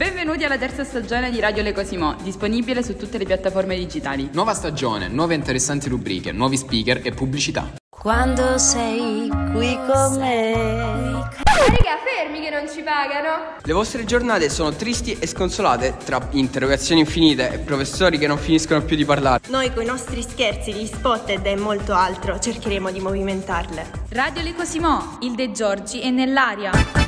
benvenuti alla terza stagione di Radio Le Cosimo, disponibile su tutte le piattaforme digitali. Nuova stagione, nuove interessanti rubriche, nuovi speaker e pubblicità. Quando sei qui con me. Raga, fermi che non ci pagano. Le vostre giornate sono tristi e sconsolate tra interrogazioni infinite e professori che non finiscono più di parlare. Noi con i nostri scherzi, gli spotted e molto altro cercheremo di movimentarle. Radio Le Cosimo, il De Giorgi è nell'aria.